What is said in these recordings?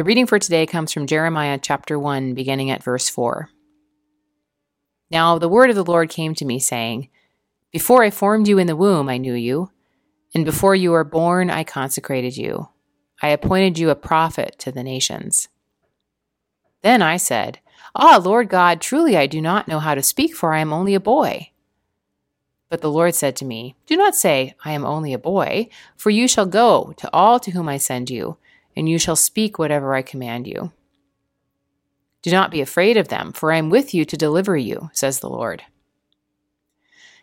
The reading for today comes from Jeremiah chapter 1, beginning at verse 4. Now the word of the Lord came to me, saying, Before I formed you in the womb, I knew you, and before you were born, I consecrated you. I appointed you a prophet to the nations. Then I said, Ah, Lord God, truly I do not know how to speak, for I am only a boy. But the Lord said to me, Do not say, I am only a boy, for you shall go to all to whom I send you and you shall speak whatever I command you. Do not be afraid of them, for I am with you to deliver you, says the Lord.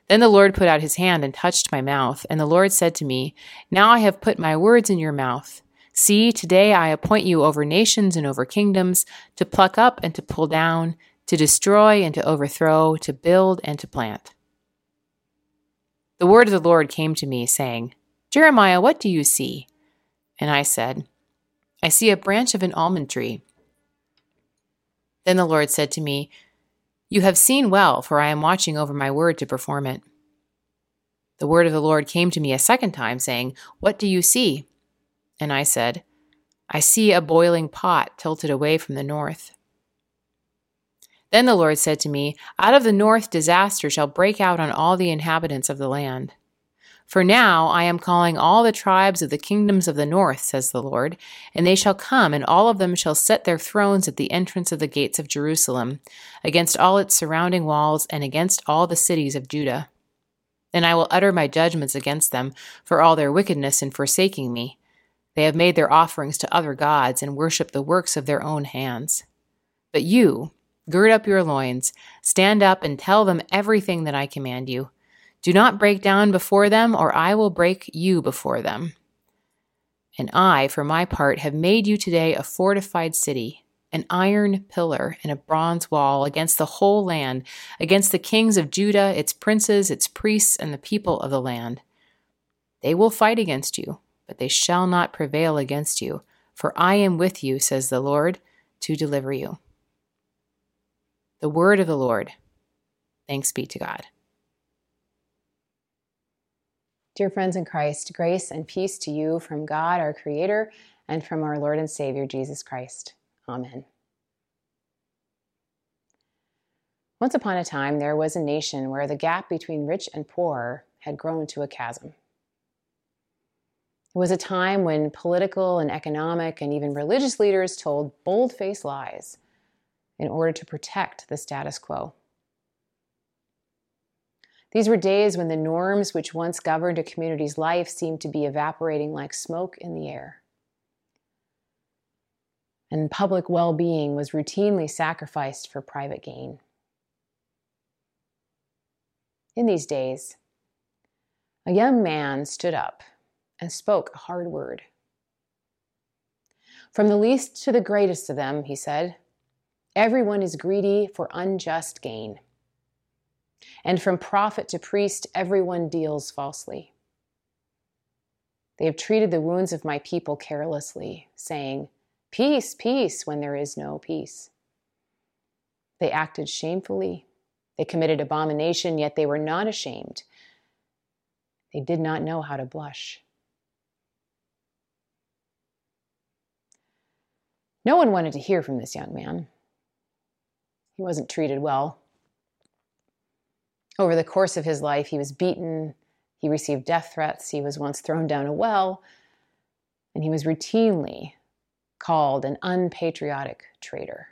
Then the Lord put out his hand and touched my mouth, and the Lord said to me, Now I have put my words in your mouth. See, today I appoint you over nations and over kingdoms, to pluck up and to pull down, to destroy and to overthrow, to build and to plant. The word of the Lord came to me, saying, Jeremiah, what do you see? And I said, I see a branch of an almond tree. Then the Lord said to me, You have seen well, for I am watching over my word to perform it. The word of the Lord came to me a second time, saying, What do you see? And I said, I see a boiling pot tilted away from the north. Then the Lord said to me, Out of the north disaster shall break out on all the inhabitants of the land. For now I am calling all the tribes of the kingdoms of the north, says the Lord, and they shall come, and all of them shall set their thrones at the entrance of the gates of Jerusalem, against all its surrounding walls, and against all the cities of Judah. And I will utter my judgments against them for all their wickedness in forsaking me. They have made their offerings to other gods, and worship the works of their own hands. But you, gird up your loins, stand up, and tell them everything that I command you. Do not break down before them, or I will break you before them. And I, for my part, have made you today a fortified city, an iron pillar and a bronze wall against the whole land, against the kings of Judah, its princes, its priests, and the people of the land. They will fight against you, but they shall not prevail against you, for I am with you, says the Lord, to deliver you. The word of the Lord. Thanks be to God. Dear friends in Christ, grace and peace to you from God, our Creator, and from our Lord and Savior, Jesus Christ. Amen. Once upon a time, there was a nation where the gap between rich and poor had grown to a chasm. It was a time when political and economic and even religious leaders told bold faced lies in order to protect the status quo. These were days when the norms which once governed a community's life seemed to be evaporating like smoke in the air. And public well being was routinely sacrificed for private gain. In these days, a young man stood up and spoke a hard word. From the least to the greatest of them, he said, everyone is greedy for unjust gain. And from prophet to priest, everyone deals falsely. They have treated the wounds of my people carelessly, saying, Peace, peace, when there is no peace. They acted shamefully. They committed abomination, yet they were not ashamed. They did not know how to blush. No one wanted to hear from this young man. He wasn't treated well. Over the course of his life, he was beaten, he received death threats, he was once thrown down a well, and he was routinely called an unpatriotic traitor,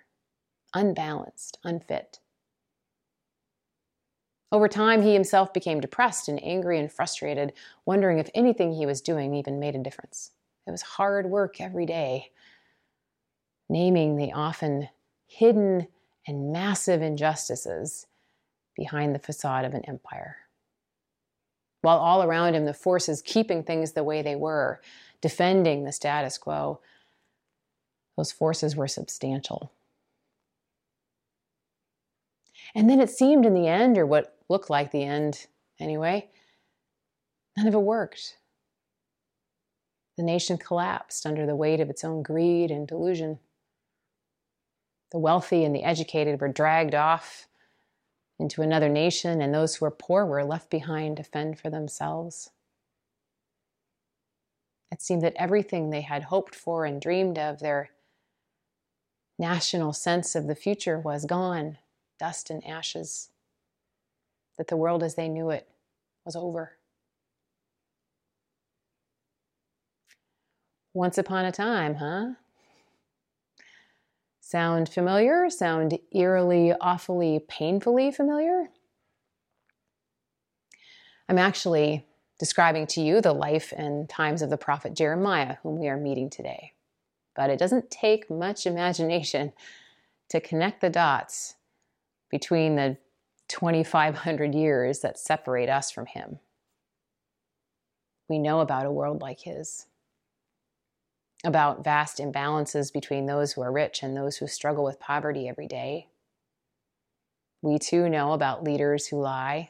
unbalanced, unfit. Over time, he himself became depressed and angry and frustrated, wondering if anything he was doing even made a difference. It was hard work every day, naming the often hidden and massive injustices behind the facade of an empire. While all around him, the forces keeping things the way they were, defending the status quo, those forces were substantial. And then it seemed in the end, or what looked like the end anyway, none of it worked. The nation collapsed under the weight of its own greed and delusion. The wealthy and the educated were dragged off into another nation, and those who were poor were left behind to fend for themselves. It seemed that everything they had hoped for and dreamed of, their national sense of the future was gone, dust and ashes, that the world as they knew it was over. Once upon a time, huh? Sound familiar? Sound eerily, awfully, painfully familiar? I'm actually describing to you the life and times of the prophet Jeremiah, whom we are meeting today. But it doesn't take much imagination to connect the dots between the 2,500 years that separate us from him. We know about a world like his, about vast imbalances between those who are rich and those who struggle with poverty every day. We too know about leaders who lie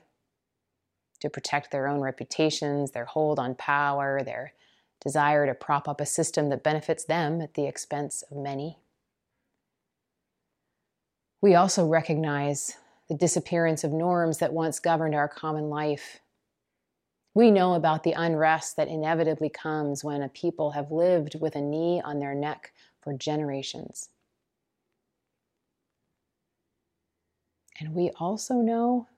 to protect their own reputations, their hold on power, their desire to prop up a system that benefits them at the expense of many. We also recognize the disappearance of norms that once governed our common life. We know about the unrest that inevitably comes when a people have lived with a knee on their neck for generations. And we also know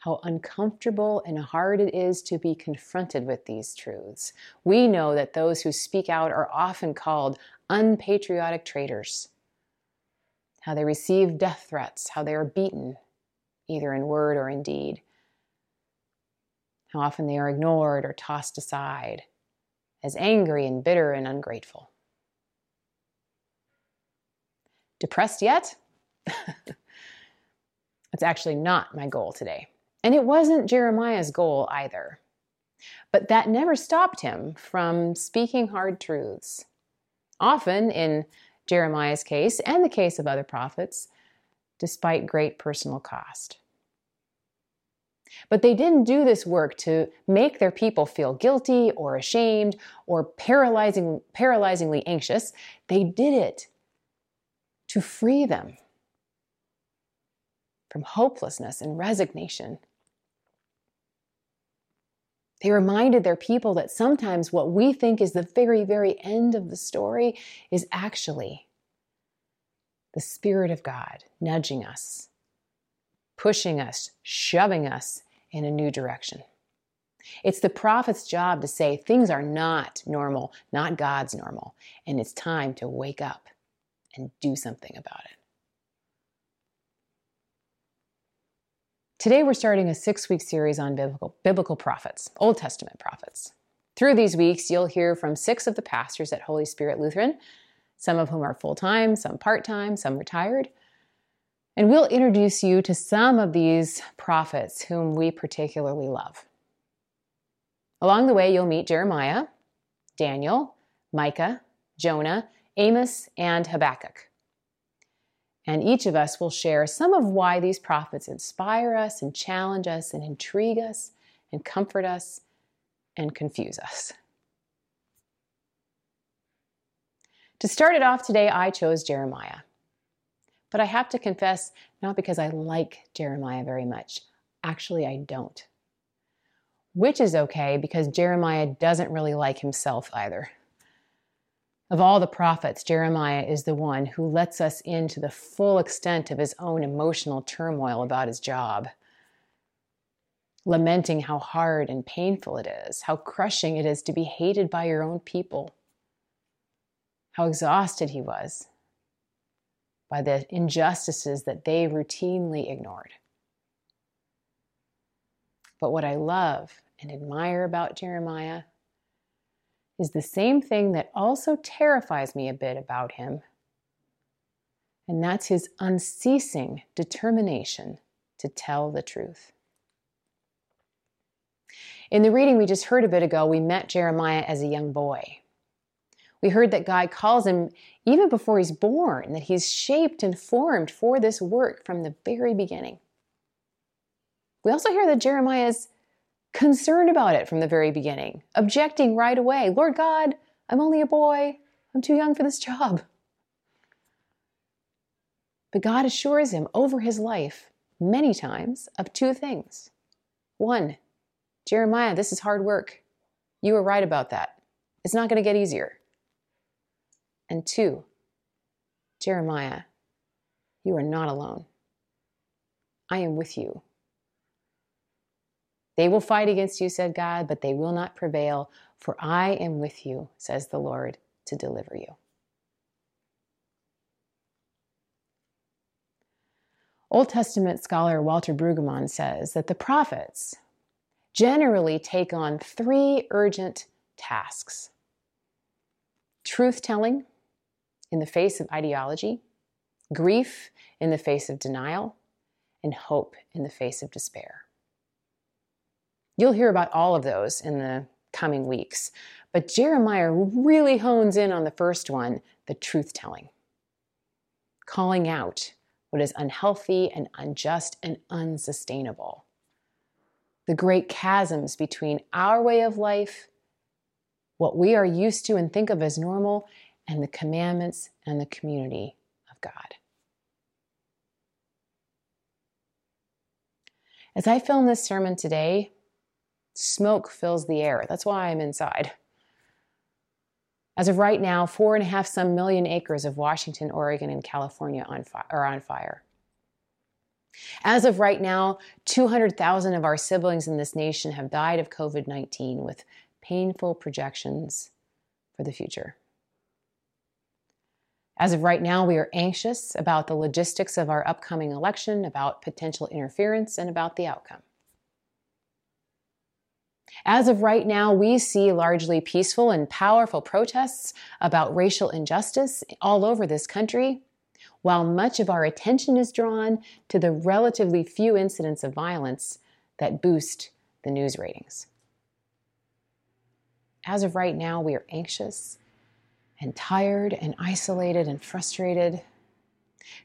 how uncomfortable and hard it is to be confronted with these truths. We know that those who speak out are often called unpatriotic traitors, how they receive death threats, how they are beaten, either in word or in deed, often they are ignored or tossed aside as angry and bitter and ungrateful. Depressed yet? It's actually not my goal today. And it wasn't Jeremiah's goal either. But that never stopped him from speaking hard truths. Often, in Jeremiah's case and the case of other prophets, despite great personal cost. But they didn't do this work to make their people feel guilty or ashamed or paralyzing, paralyzingly anxious. They did it to free them from hopelessness and resignation they reminded their people that sometimes what we think is the very, very end of the story is actually the Spirit of God nudging us, pushing us, shoving us in a new direction. It's the prophet's job to say things are not normal, not God's normal, and it's time to wake up and do something about it. Today, we're starting a six week series on biblical, biblical prophets, Old Testament prophets. Through these weeks, you'll hear from six of the pastors at Holy Spirit Lutheran, some of whom are full time, some part time, some retired. And we'll introduce you to some of these prophets whom we particularly love. Along the way, you'll meet Jeremiah, Daniel, Micah, Jonah, Amos, and Habakkuk. And each of us will share some of why these prophets inspire us and challenge us and intrigue us and comfort us and confuse us. To start it off today, I chose Jeremiah. But I have to confess, not because I like Jeremiah very much. Actually, I don't. Which is okay because Jeremiah doesn't really like himself either. Of all the prophets, Jeremiah is the one who lets us into the full extent of his own emotional turmoil about his job, lamenting how hard and painful it is, how crushing it is to be hated by your own people, how exhausted he was by the injustices that they routinely ignored. But what I love and admire about Jeremiah is the same thing that also terrifies me a bit about him. And that's his unceasing determination to tell the truth. In the reading we just heard a bit ago, we met Jeremiah as a young boy. We heard that God calls him even before he's born, that he's shaped and formed for this work from the very beginning. We also hear that Jeremiah is concerned about it from the very beginning, objecting right away. Lord God, I'm only a boy. I'm too young for this job. But God assures him over his life many times of two things. One, Jeremiah, this is hard work. You were right about that. It's not going to get easier. And two, Jeremiah, you are not alone. I am with you. They will fight against you, said God, but they will not prevail, for I am with you, says the Lord, to deliver you. Old Testament scholar Walter Brueggemann says that the prophets generally take on three urgent tasks truth telling in the face of ideology, grief in the face of denial, and hope in the face of despair. You'll hear about all of those in the coming weeks, but Jeremiah really hones in on the first one the truth telling, calling out what is unhealthy and unjust and unsustainable. The great chasms between our way of life, what we are used to and think of as normal, and the commandments and the community of God. As I film this sermon today, smoke fills the air. That's why I'm inside. As of right now, four and a half some million acres of Washington, Oregon, and California on fi- are on fire. As of right now, 200,000 of our siblings in this nation have died of COVID 19 with painful projections for the future. As of right now, we are anxious about the logistics of our upcoming election, about potential interference, and about the outcome. As of right now, we see largely peaceful and powerful protests about racial injustice all over this country, while much of our attention is drawn to the relatively few incidents of violence that boost the news ratings. As of right now, we are anxious and tired and isolated and frustrated,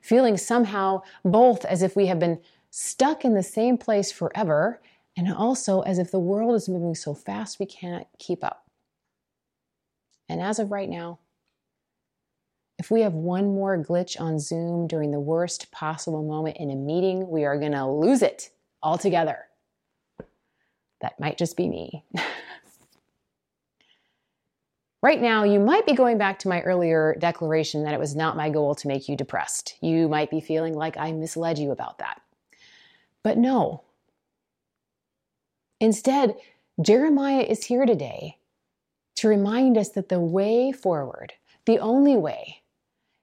feeling somehow both as if we have been stuck in the same place forever and also as if the world is moving so fast we can't keep up. And as of right now, if we have one more glitch on Zoom during the worst possible moment in a meeting, we are going to lose it altogether. That might just be me. right now, you might be going back to my earlier declaration that it was not my goal to make you depressed. You might be feeling like I misled you about that. But no, Instead, Jeremiah is here today to remind us that the way forward, the only way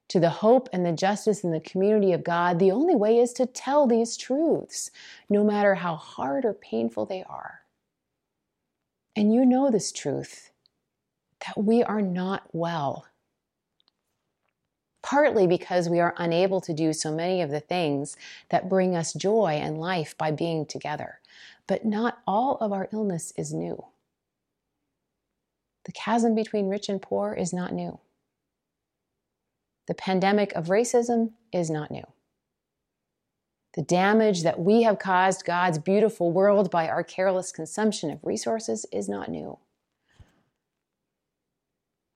to the hope and the justice and the community of God, the only way is to tell these truths, no matter how hard or painful they are. And you know this truth that we are not well. Partly because we are unable to do so many of the things that bring us joy and life by being together but not all of our illness is new. The chasm between rich and poor is not new. The pandemic of racism is not new. The damage that we have caused God's beautiful world by our careless consumption of resources is not new.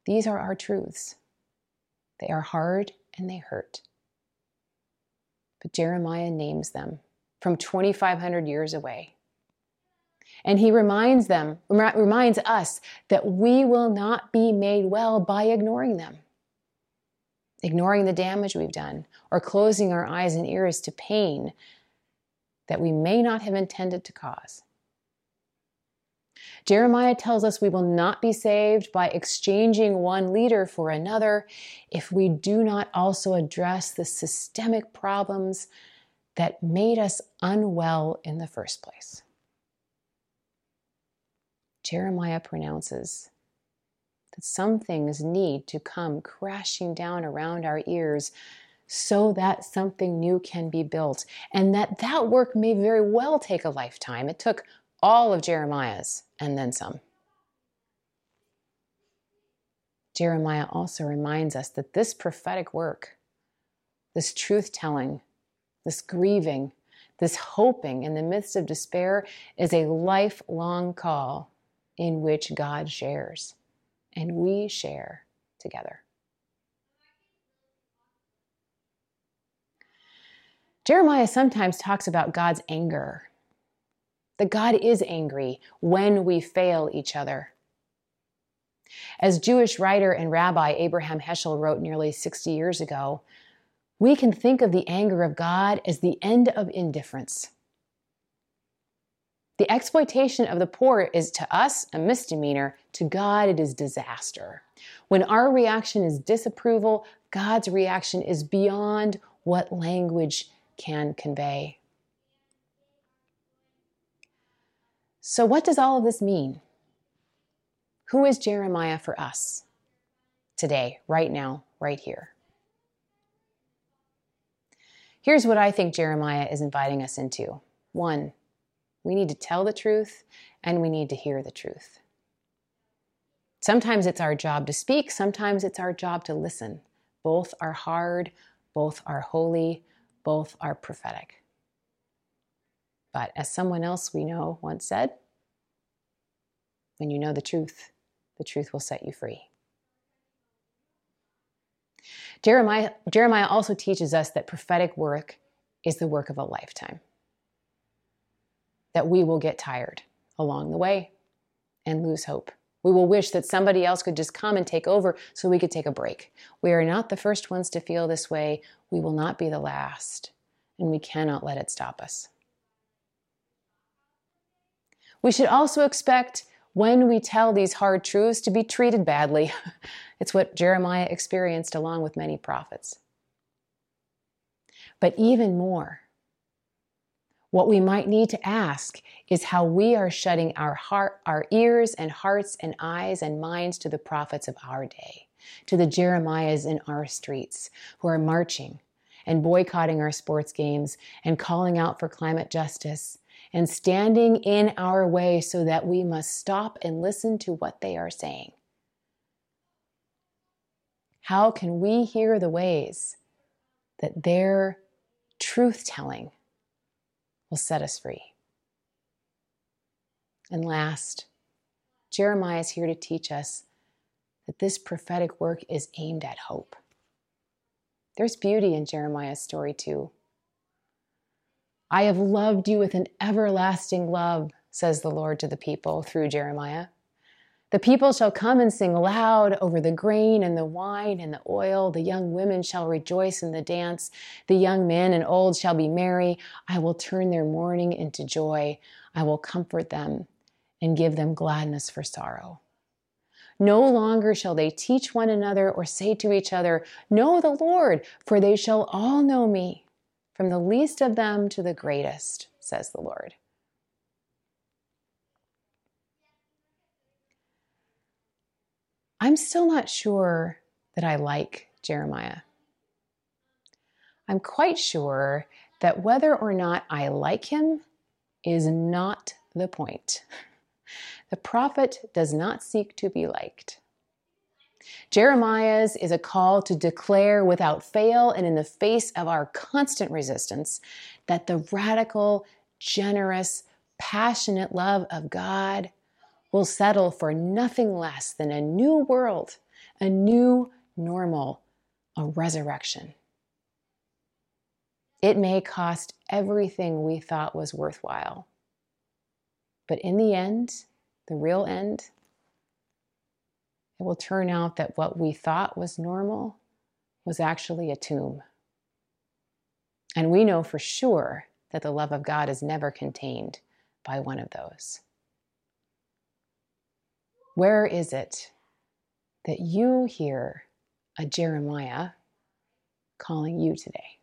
These are our truths. They are hard and they hurt. But Jeremiah names them from 2,500 years away. And he reminds them, reminds us that we will not be made well by ignoring them, ignoring the damage we've done, or closing our eyes and ears to pain that we may not have intended to cause. Jeremiah tells us we will not be saved by exchanging one leader for another if we do not also address the systemic problems that made us unwell in the first place. Jeremiah pronounces that some things need to come crashing down around our ears so that something new can be built and that that work may very well take a lifetime it took all of jeremiah's and then some jeremiah also reminds us that this prophetic work this truth telling this grieving this hoping in the midst of despair is a lifelong call in which God shares and we share together. Jeremiah sometimes talks about God's anger, that God is angry when we fail each other. As Jewish writer and rabbi Abraham Heschel wrote nearly 60 years ago, we can think of the anger of God as the end of indifference. The exploitation of the poor is to us a misdemeanor, to God it is disaster. When our reaction is disapproval, God's reaction is beyond what language can convey. So, what does all of this mean? Who is Jeremiah for us today, right now, right here? Here's what I think Jeremiah is inviting us into. One, we need to tell the truth and we need to hear the truth. Sometimes it's our job to speak, sometimes it's our job to listen. Both are hard, both are holy, both are prophetic. But as someone else we know once said, when you know the truth, the truth will set you free. Jeremiah, Jeremiah also teaches us that prophetic work is the work of a lifetime, that we will get tired along the way and lose hope. We will wish that somebody else could just come and take over so we could take a break. We are not the first ones to feel this way. We will not be the last, and we cannot let it stop us. We should also expect when we tell these hard truths to be treated badly. it's what Jeremiah experienced along with many prophets. But even more, what we might need to ask is how we are shutting our heart, our ears and hearts and eyes and minds to the prophets of our day, to the Jeremiahs in our streets who are marching and boycotting our sports games and calling out for climate justice and standing in our way so that we must stop and listen to what they are saying. How can we hear the ways that their truth telling will set us free? And last, Jeremiah is here to teach us that this prophetic work is aimed at hope. There's beauty in Jeremiah's story, too. I have loved you with an everlasting love, says the Lord to the people through Jeremiah. The people shall come and sing loud over the grain and the wine and the oil. The young women shall rejoice in the dance. The young men and old shall be merry. I will turn their mourning into joy. I will comfort them and give them gladness for sorrow. No longer shall they teach one another or say to each other, Know the Lord, for they shall all know me from the least of them to the greatest, says the Lord. I'm still not sure that I like Jeremiah. I'm quite sure that whether or not I like him is not the point. The prophet does not seek to be liked. Jeremiah's is a call to declare without fail and in the face of our constant resistance that the radical, generous, passionate love of God will settle for nothing less than a new world, a new normal, a resurrection. It may cost everything we thought was worthwhile. But in the end, the real end, it will turn out that what we thought was normal was actually a tomb. And we know for sure that the love of God is never contained by one of those. Where is it that you hear a Jeremiah calling you today?